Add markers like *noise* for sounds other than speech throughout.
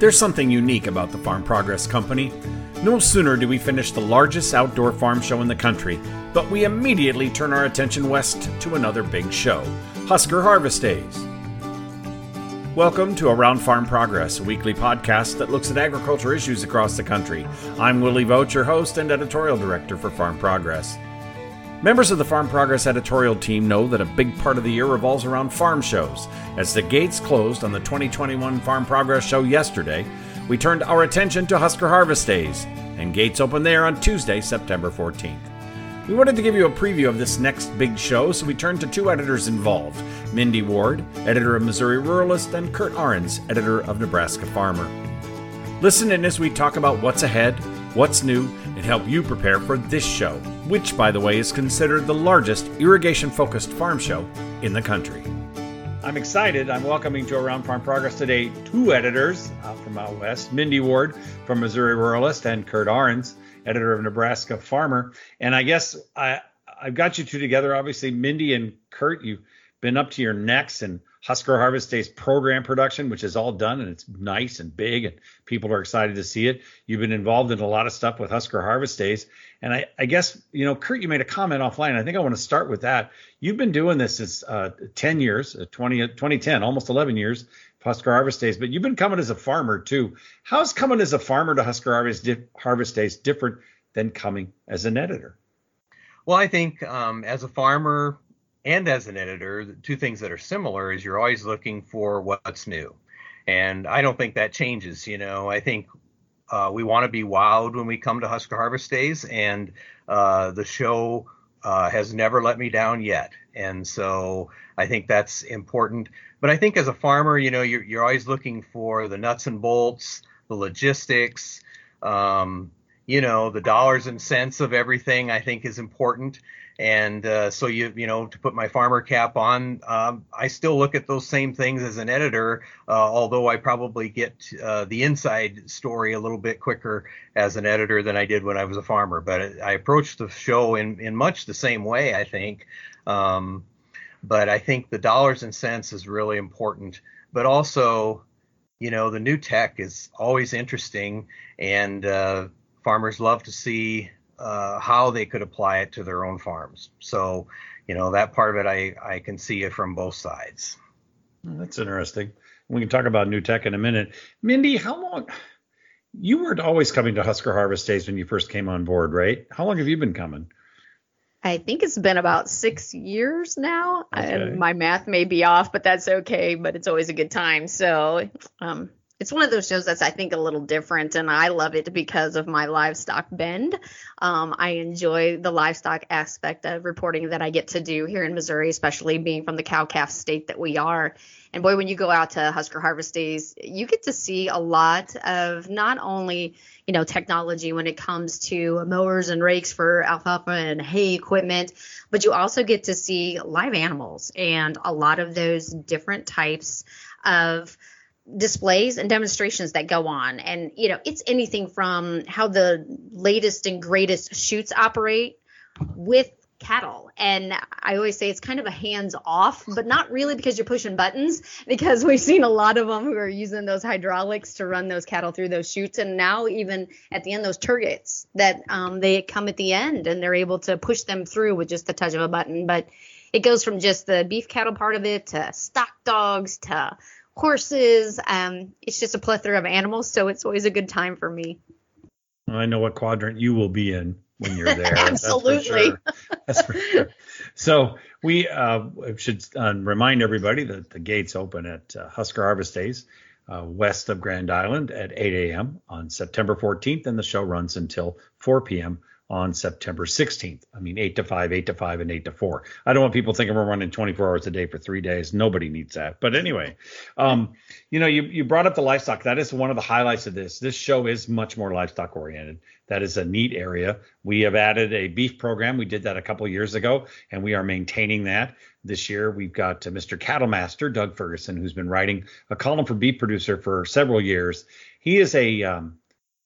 There's something unique about the Farm Progress Company. No sooner do we finish the largest outdoor farm show in the country, but we immediately turn our attention west to another big show Husker Harvest Days. Welcome to Around Farm Progress, a weekly podcast that looks at agriculture issues across the country. I'm Willie Vogt, your host and editorial director for Farm Progress. Members of the Farm Progress editorial team know that a big part of the year revolves around farm shows. As the gates closed on the 2021 Farm Progress show yesterday, we turned our attention to Husker Harvest Days, and gates open there on Tuesday, September 14th. We wanted to give you a preview of this next big show, so we turned to two editors involved Mindy Ward, editor of Missouri Ruralist, and Kurt Arens, editor of Nebraska Farmer. Listen in as we talk about what's ahead, what's new, and help you prepare for this show, which, by the way, is considered the largest irrigation focused farm show in the country. I'm excited. I'm welcoming to Around Farm Progress today two editors uh, from out west Mindy Ward from Missouri Ruralist and Kurt Arens, editor of Nebraska Farmer. And I guess I, I've got you two together. Obviously, Mindy and Kurt, you've been up to your necks and Husker Harvest Days program production, which is all done and it's nice and big and people are excited to see it. You've been involved in a lot of stuff with Husker Harvest Days. And I, I guess, you know, Kurt, you made a comment offline. I think I want to start with that. You've been doing this since uh, 10 years, uh, 20, 2010, almost 11 years, Husker Harvest Days, but you've been coming as a farmer too. How's coming as a farmer to Husker Harvest, Harvest Days different than coming as an editor? Well, I think um, as a farmer, and as an editor, the two things that are similar is you're always looking for what's new. And I don't think that changes. You know, I think uh, we want to be wowed when we come to Husker Harvest Days, and uh, the show uh, has never let me down yet. And so I think that's important. But I think as a farmer, you know, you're, you're always looking for the nuts and bolts, the logistics, um, you know, the dollars and cents of everything. I think is important. And uh, so you you know to put my farmer cap on, um, I still look at those same things as an editor, uh, although I probably get uh, the inside story a little bit quicker as an editor than I did when I was a farmer. But I approach the show in in much the same way, I think. Um, but I think the dollars and cents is really important. But also, you know, the new tech is always interesting, and uh, farmers love to see uh, how they could apply it to their own farms. So, you know, that part of it, I, I can see it from both sides. That's interesting. We can talk about new tech in a minute. Mindy, how long? You weren't always coming to Husker Harvest Days when you first came on board, right? How long have you been coming? I think it's been about six years now. Okay. my math may be off, but that's okay. But it's always a good time. So, um, it's one of those shows that's I think a little different, and I love it because of my livestock bend. Um, I enjoy the livestock aspect of reporting that I get to do here in Missouri, especially being from the cow calf state that we are. And boy, when you go out to Husker Harvest Days, you get to see a lot of not only you know technology when it comes to mowers and rakes for alfalfa and hay equipment, but you also get to see live animals and a lot of those different types of displays and demonstrations that go on. And you know it's anything from how the latest and greatest chutes operate with cattle. And i always say it's kind of a hands off but not really because you're pushing buttons because we've seen a lot of them who are using those hydraulics to run those cattle through those chutes and now even at the end those turgets that um, they come at the end and they're able to push them through with just the touch of a button. But it goes from just the beef cattle part of it to stock dogs to horses. Um, it's just a plethora of animals, so it's always a good time for me. I know what quadrant you will be in when you're there. Absolutely. That's for, sure. That's for sure. So we uh, should uh, remind everybody that the gates open at uh, Husker Harvest Days. Uh, west of Grand Island at 8 a.m. on September 14th, and the show runs until 4 p.m on September 16th. I mean, 8 to 5, 8 to 5, and 8 to 4. I don't want people thinking we're running 24 hours a day for three days. Nobody needs that. But anyway, um, you know, you, you brought up the livestock. That is one of the highlights of this. This show is much more livestock oriented. That is a neat area. We have added a beef program. We did that a couple years ago, and we are maintaining that. This year, we've got uh, Mr. Cattle Master, Doug Ferguson, who's been writing a column for Beef Producer for several years. He is a um,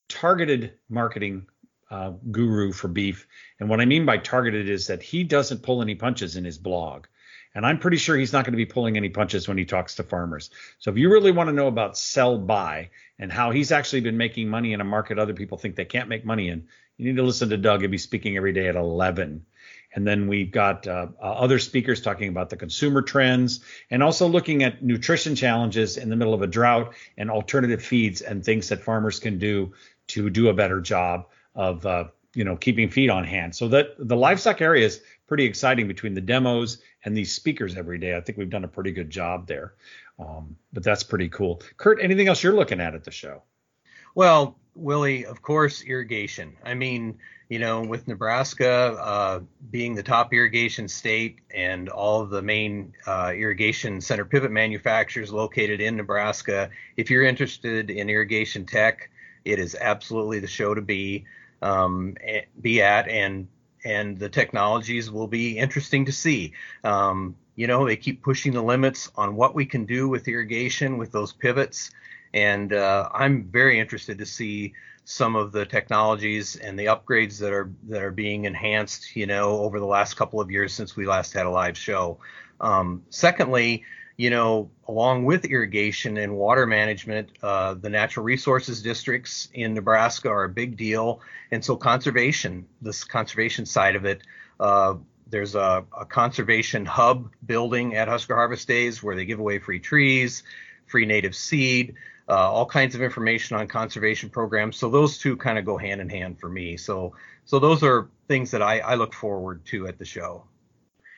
targeted marketing uh, guru for beef. And what I mean by targeted is that he doesn't pull any punches in his blog. And I'm pretty sure he's not going to be pulling any punches when he talks to farmers. So if you really want to know about sell buy and how he's actually been making money in a market other people think they can't make money in, you need to listen to Doug. He'll be speaking every day at 11. And then we've got uh, uh, other speakers talking about the consumer trends and also looking at nutrition challenges in the middle of a drought and alternative feeds and things that farmers can do to do a better job of uh, you know keeping feed on hand. So that the livestock area is pretty exciting between the demos and these speakers every day. I think we've done a pretty good job there. Um, but that's pretty cool. Kurt, anything else you're looking at at the show? Well, Willie, of course, irrigation. I mean, you know, with Nebraska uh, being the top irrigation state and all of the main uh, irrigation center pivot manufacturers located in Nebraska, if you're interested in irrigation tech, it is absolutely the show to be um, be at, and and the technologies will be interesting to see. Um, you know, they keep pushing the limits on what we can do with irrigation with those pivots, and uh, I'm very interested to see some of the technologies and the upgrades that are that are being enhanced, you know, over the last couple of years since we last had a live show. Um, secondly, you know, along with irrigation and water management, uh, the natural resources districts in Nebraska are a big deal, and so conservation, this conservation side of it. Uh, there's a, a, conservation hub building at Husker Harvest Days where they give away free trees, free native seed uh, all kinds of information on conservation programs. So those two kind of go hand in hand for me. So so those are things that I, I look forward to at the show.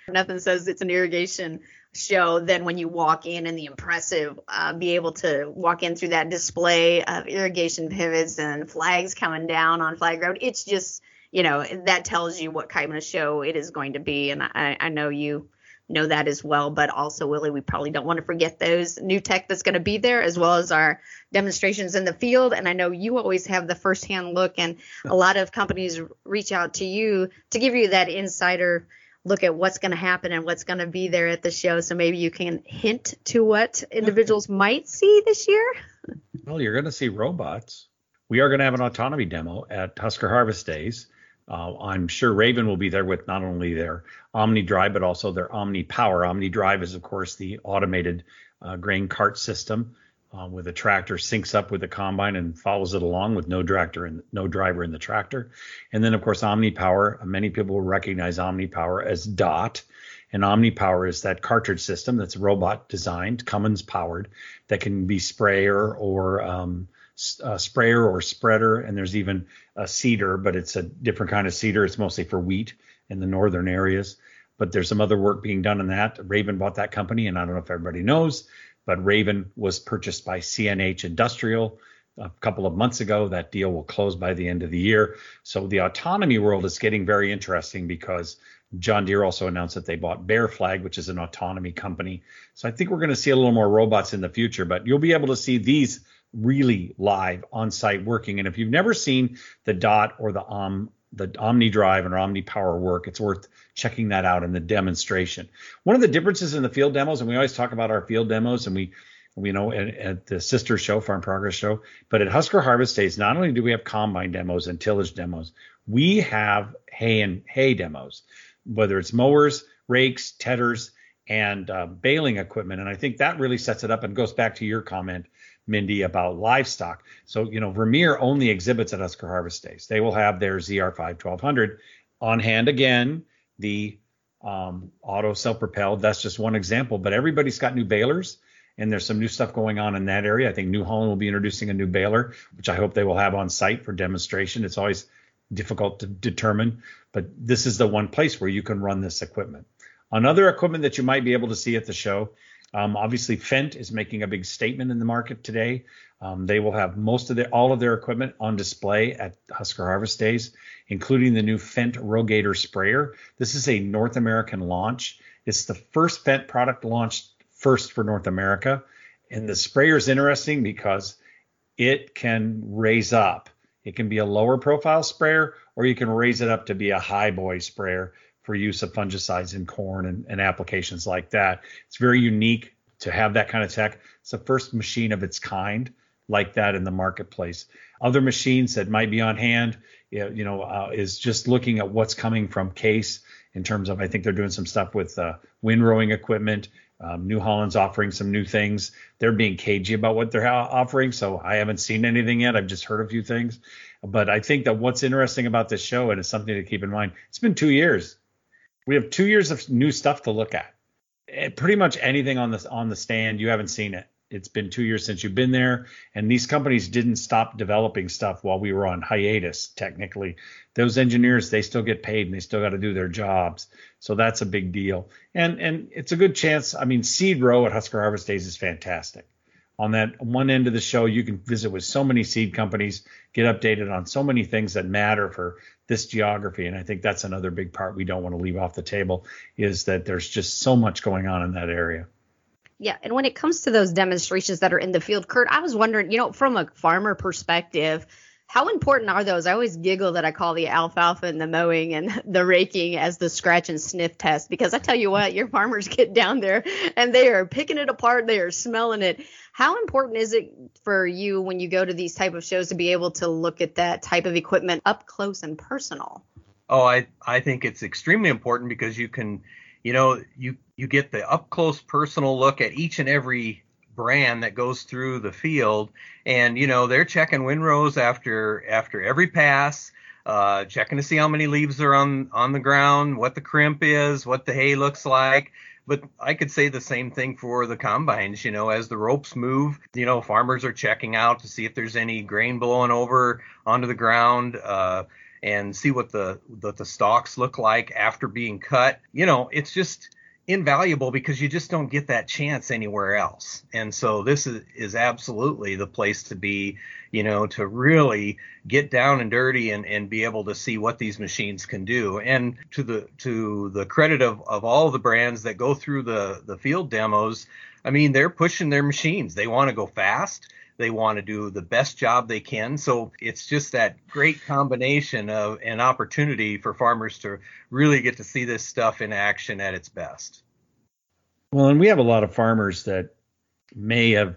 Nothing says it's an irrigation show than when you walk in and the impressive uh, be able to walk in through that display of irrigation pivots and flags coming down on flag road. It's just you know that tells you what kind of show it is going to be, and I, I know you know that as well. But also, Willie, we probably don't want to forget those new tech that's going to be there, as well as our demonstrations in the field. And I know you always have the firsthand look, and a lot of companies reach out to you to give you that insider look at what's going to happen and what's going to be there at the show. So maybe you can hint to what individuals might see this year. Well, you're going to see robots. We are going to have an autonomy demo at Husker Harvest Days. Uh, I'm sure Raven will be there with not only their Omni Drive, but also their Omni Power. Omni Drive is, of course, the automated uh, grain cart system uh, where the tractor syncs up with the combine and follows it along with no tractor and no driver in the tractor. And then, of course, Omni Power. Many people recognize Omni Power as DOT. And Omni Power is that cartridge system that's robot designed, Cummins powered, that can be sprayer or um, uh, sprayer or spreader, and there's even a seeder, but it's a different kind of seeder. It's mostly for wheat in the northern areas. But there's some other work being done in that. Raven bought that company, and I don't know if everybody knows, but Raven was purchased by CNH Industrial a couple of months ago. That deal will close by the end of the year. So the autonomy world is getting very interesting because John Deere also announced that they bought Bear Flag, which is an autonomy company. So I think we're going to see a little more robots in the future, but you'll be able to see these really live on site working. And if you've never seen the DOT or the OM the Omni Drive and Omni Power work, it's worth checking that out in the demonstration. One of the differences in the field demos, and we always talk about our field demos, and we you know at, at, the sister show farm progress show but at husker harvest days not only do we have combine demos and tillage demos we have hay and hay demos whether it's mowers rakes tedders and uh, baling equipment and i think that really sets it up and goes back to your comment Mindy, about livestock. So, you know, Vermeer only exhibits at Husker Harvest Days. They will have their ZR5 1200 on hand again. The um, auto self propelled, that's just one example, but everybody's got new balers and there's some new stuff going on in that area. I think New Holland will be introducing a new baler, which I hope they will have on site for demonstration. It's always difficult to determine, but this is the one place where you can run this equipment. Another equipment that you might be able to see at the show um, obviously, Fendt is making a big statement in the market today. Um, they will have most of their all of their equipment on display at Husker Harvest Days, including the new Fendt Rogator sprayer. This is a North American launch. It's the first Fendt product launched first for North America, and the sprayer is interesting because it can raise up. It can be a lower profile sprayer, or you can raise it up to be a high boy sprayer for use of fungicides in corn and, and applications like that. It's very unique to have that kind of tech. It's the first machine of its kind like that in the marketplace. Other machines that might be on hand, you know, uh, is just looking at what's coming from Case in terms of I think they're doing some stuff with uh, windrowing equipment. Um, New Holland's offering some new things. They're being cagey about what they're offering, so I haven't seen anything yet. I've just heard a few things. But I think that what's interesting about this show, and it's something to keep in mind, it's been two years. We have two years of new stuff to look at. Eh, pretty much anything on the on the stand, you haven't seen it. It's been two years since you've been there and these companies didn't stop developing stuff while we were on hiatus technically. Those engineers they still get paid and they still got to do their jobs. So that's a big deal. And and it's a good chance. I mean seed row at husker harvest days is fantastic on that one end of the show you can visit with so many seed companies get updated on so many things that matter for this geography. And i think that's another big part we don't want to leave off the table is that there's just so much going on in that area. Yeah, and when it comes to those demonstrations that are in the field, Kurt, I was wondering, you know, from a farmer perspective, how important are those? I always giggle that I call the alfalfa and the mowing and *laughs* the raking as the scratch and sniff test because I tell you what, your farmers *laughs* get down there and they are picking it apart, they are smelling it. How important is it for you when you go to these type of shows to be able to look at that type of equipment up close and personal? Oh, I I think it's extremely important because you can you know, you you get the up close personal look at each and every brand that goes through the field, and you know they're checking windrows after after every pass. Uh, checking to see how many leaves are on on the ground, what the crimp is, what the hay looks like. But I could say the same thing for the combines. You know, as the ropes move, you know, farmers are checking out to see if there's any grain blowing over onto the ground. Uh, and see what the what the stalks look like after being cut. You know, it's just invaluable because you just don't get that chance anywhere else. And so this is, is absolutely the place to be, you know, to really get down and dirty and, and be able to see what these machines can do. And to the to the credit of, of all the brands that go through the, the field demos, I mean, they're pushing their machines. They want to go fast they want to do the best job they can. So it's just that great combination of an opportunity for farmers to really get to see this stuff in action at its best. Well, and we have a lot of farmers that may have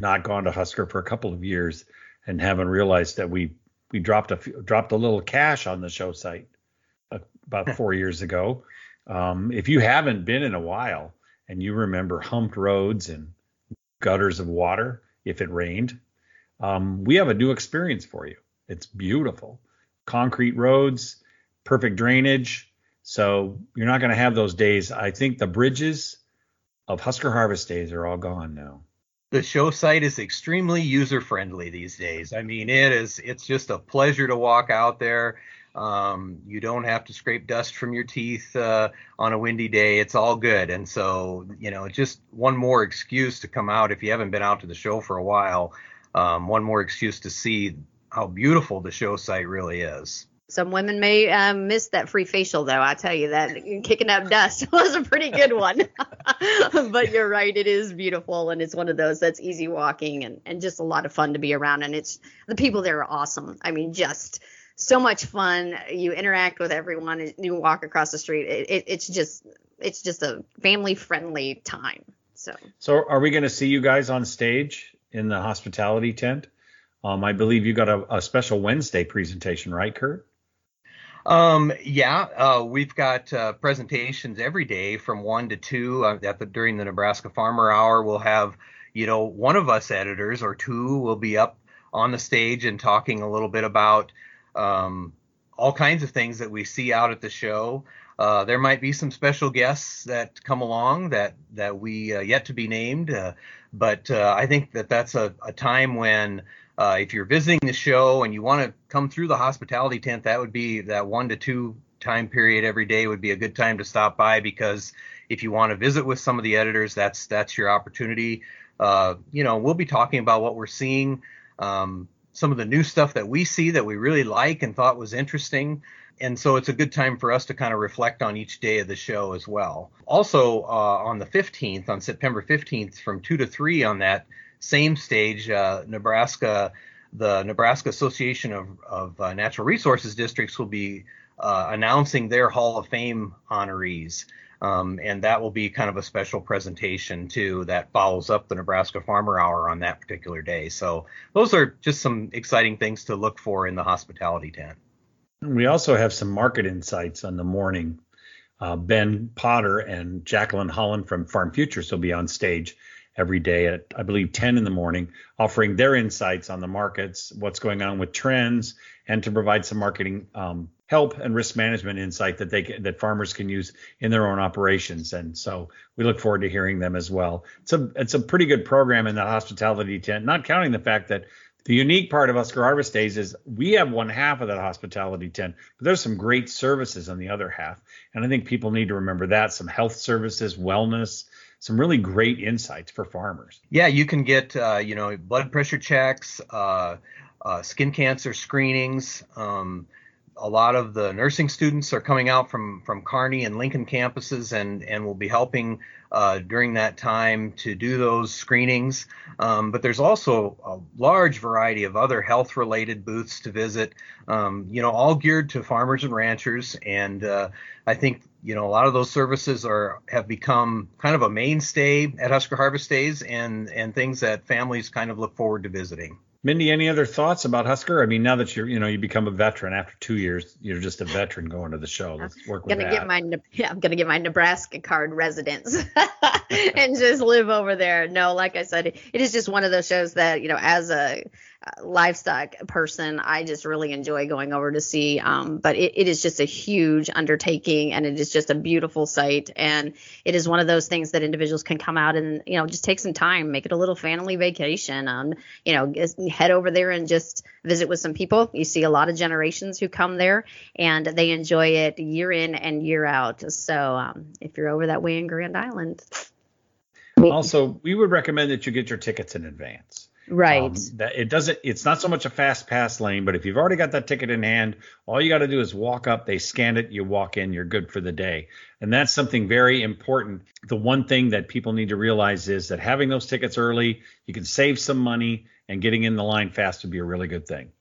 not gone to Husker for a couple of years and haven't realized that we we dropped a dropped a little cash on the show site about *laughs* four years ago. Um, if you haven't been in a while and you remember humped roads and gutters of water, if it rained. Um, we have a new experience for you. It's beautiful. Concrete roads, perfect drainage. So you're not going to have those days. I think the bridges of Husker Harvest days are all gone now. The show site is extremely user friendly these days. I mean, it is. It's just a pleasure to walk out there. Um, you don't have to scrape dust from your teeth uh, on a windy day. It's all good. And so, you know, just one more excuse to come out if you haven't been out to the show for a while. Um, one more excuse to see how beautiful the show site really is. Some women may um, miss that free facial, though. I tell you that kicking up dust *laughs* was a pretty good one. *laughs* but you're right, it is beautiful, and it's one of those that's easy walking and, and just a lot of fun to be around. And it's the people there are awesome. I mean, just so much fun. You interact with everyone. You walk across the street. It, it, it's just it's just a family friendly time. So. So are we going to see you guys on stage in the hospitality tent? Um, I believe you got a, a special Wednesday presentation, right, Kurt? Um, yeah, uh, we've got uh, presentations every day from one to two. Uh, at the during the Nebraska Farmer Hour, we'll have you know one of us editors or two will be up on the stage and talking a little bit about um, all kinds of things that we see out at the show. Uh, there might be some special guests that come along that that we uh, yet to be named, uh, but uh, I think that that's a, a time when uh, if you're visiting the show and you want to come through the hospitality tent, that would be that one to two time period every day would be a good time to stop by because if you want to visit with some of the editors, that's that's your opportunity. Uh, you know, we'll be talking about what we're seeing. Um, some of the new stuff that we see that we really like and thought was interesting. And so it's a good time for us to kind of reflect on each day of the show as well. Also, uh, on the 15th, on September 15th, from 2 to 3 on that same stage, uh, Nebraska, the Nebraska Association of, of uh, Natural Resources Districts will be uh, announcing their Hall of Fame honorees. Um, and that will be kind of a special presentation too that follows up the Nebraska Farmer Hour on that particular day. So those are just some exciting things to look for in the hospitality tent. We also have some market insights on the morning. Uh, ben Potter and Jacqueline Holland from Farm Futures will be on stage every day at I believe 10 in the morning, offering their insights on the markets, what's going on with trends, and to provide some marketing um, help and risk management insight that they that farmers can use in their own operations. And so we look forward to hearing them as well. It's a it's a pretty good program in the hospitality tent, not counting the fact that the unique part of Husker Harvest Days is we have one half of that hospitality tent, but there's some great services on the other half. And I think people need to remember that some health services, wellness, some really great insights for farmers. Yeah, you can get uh, you know blood pressure checks, uh, uh, skin cancer screenings. Um, a lot of the nursing students are coming out from from Kearney and Lincoln campuses and and will be helping uh, during that time to do those screenings. Um, but there's also a large variety of other health related booths to visit. Um, you know, all geared to farmers and ranchers. And uh, I think you know a lot of those services are have become kind of a mainstay at Husker Harvest Days and and things that families kind of look forward to visiting. Mindy, any other thoughts about Husker? I mean, now that you're, you know, you become a veteran after two years, you're just a veteran going to the show. Let's work with gonna that. Get my, yeah, *laughs* I'm gonna get my Nebraska card residence *laughs* and just live over there. No, like I said, it is just one of those shows that, you know, as a livestock person, I just really enjoy going over to see. Um, but it, it is just a huge undertaking, and it is just a beautiful sight. And it is one of those things that individuals can come out and you know just take some time, make it a little family vacation. Um, you know, head over there and just visit with some people. You see a lot of generations who come there, and they enjoy it year in and year out. So um, if you're over that way in Grand Island. Also, we would recommend that you get your tickets in advance. Right. Um, that it doesn't. It's not so much a fast pass lane, but if you've already got that ticket in hand, all you got to do is walk up. They scan it. You walk in. You're good for the day. And that's something very important. The one thing that people need to realize is that having those tickets early, you can save some money, and getting in the line fast would be a really good thing.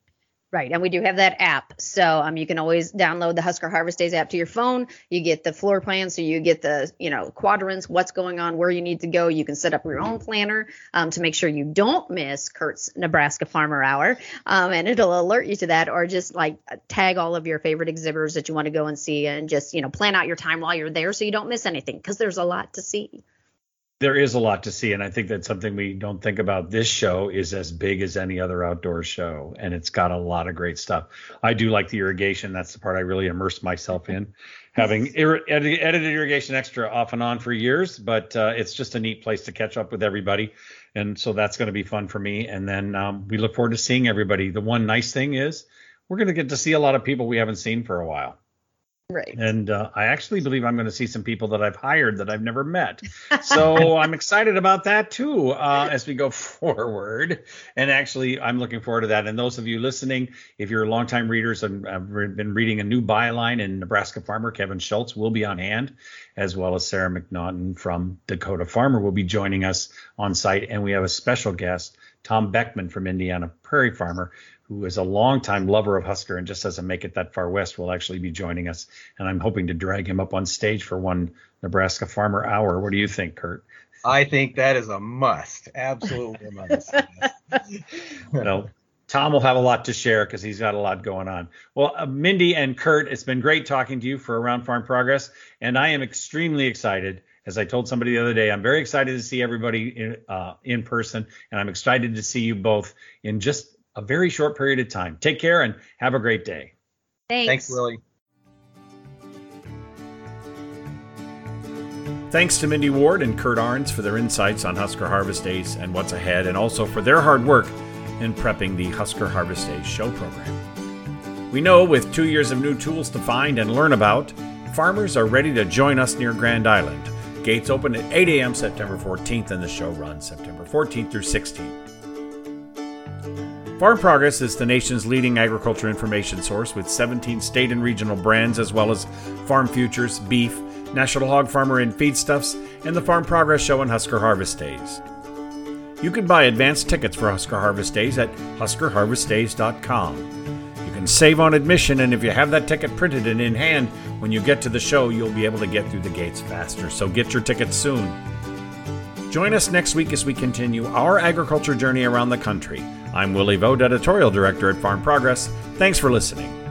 Right, and we do have that app, so um, you can always download the Husker Harvest Days app to your phone. You get the floor plan, so you get the you know quadrants, what's going on, where you need to go. You can set up your own planner um, to make sure you don't miss Kurt's Nebraska Farmer Hour, um, and it'll alert you to that, or just like tag all of your favorite exhibitors that you want to go and see, and just you know plan out your time while you're there so you don't miss anything because there's a lot to see there is a lot to see and i think that's something we don't think about this show is as big as any other outdoor show and it's got a lot of great stuff. I do like the irrigation. That's the part i really immersed myself in having ir- edited irrigation extra off and on for years but uh, it's just a neat place to catch up with everybody and so that's going to be fun for me and then um, we look forward to seeing everybody. The one nice thing is we're going to get to see a lot of people we haven't seen for a while Right. And uh, I actually believe I'm going to see some people that I've hired that I've never met. *laughs* So I'm excited about that too uh, as we go *laughs* forward. And actually, I'm looking forward to that. And those of you listening, if you're longtime readers and have been reading a new byline in Nebraska Farmer, Kevin Schultz will be on hand, as well as Sarah McNaughton from Dakota Farmer will be joining us on site. And we have a special guest, Tom Bechman from Indiana Prairie Farmer, who is a longtime lover of Husker and just doesn't make it that far west, will actually be joining us. And I'm hoping to drag him up on stage for one Nebraska Farmer Hour. What do you think, Kurt? I think that is a must. Absolutely a must. *laughs* well, Tom will have a lot to share because he's got a lot going on. Well, uh, Mindy and Kurt, it's been great talking to you for Around Farm Progress, and I am extremely excited. As I told somebody the other day, I'm very excited to see everybody in, uh, in person, and I'm excited to see you both in just a very short period of time. Take care and have a great day. Thanks. Thanks, Willie. Thanks to Mindy Ward and Kurt Arens for their insights on Husker Harvest Days and what's ahead, and also for their hard work in prepping the Husker Harvest Days show program. We know with two years of new tools to find and learn about, farmers are ready to join us near Grand Island. Gates open at 8 a.m. September 14th, and the show runs September 14th through 16th. Farm Progress is the nation's leading agriculture information source with 17 state and regional brands, as well as Farm Futures, Beef, National Hog Farmer and Feedstuffs, and the Farm Progress Show and Husker Harvest Days. You can buy advance tickets for Husker Harvest Days at huskerharvestdays.com. You can save on admission, and if you have that ticket printed and in hand, when you get to the show, you'll be able to get through the gates faster. So get your tickets soon. Join us next week as we continue our agriculture journey around the country. I'm Willie Vogt, Editorial Director at Farm Progress. Thanks for listening.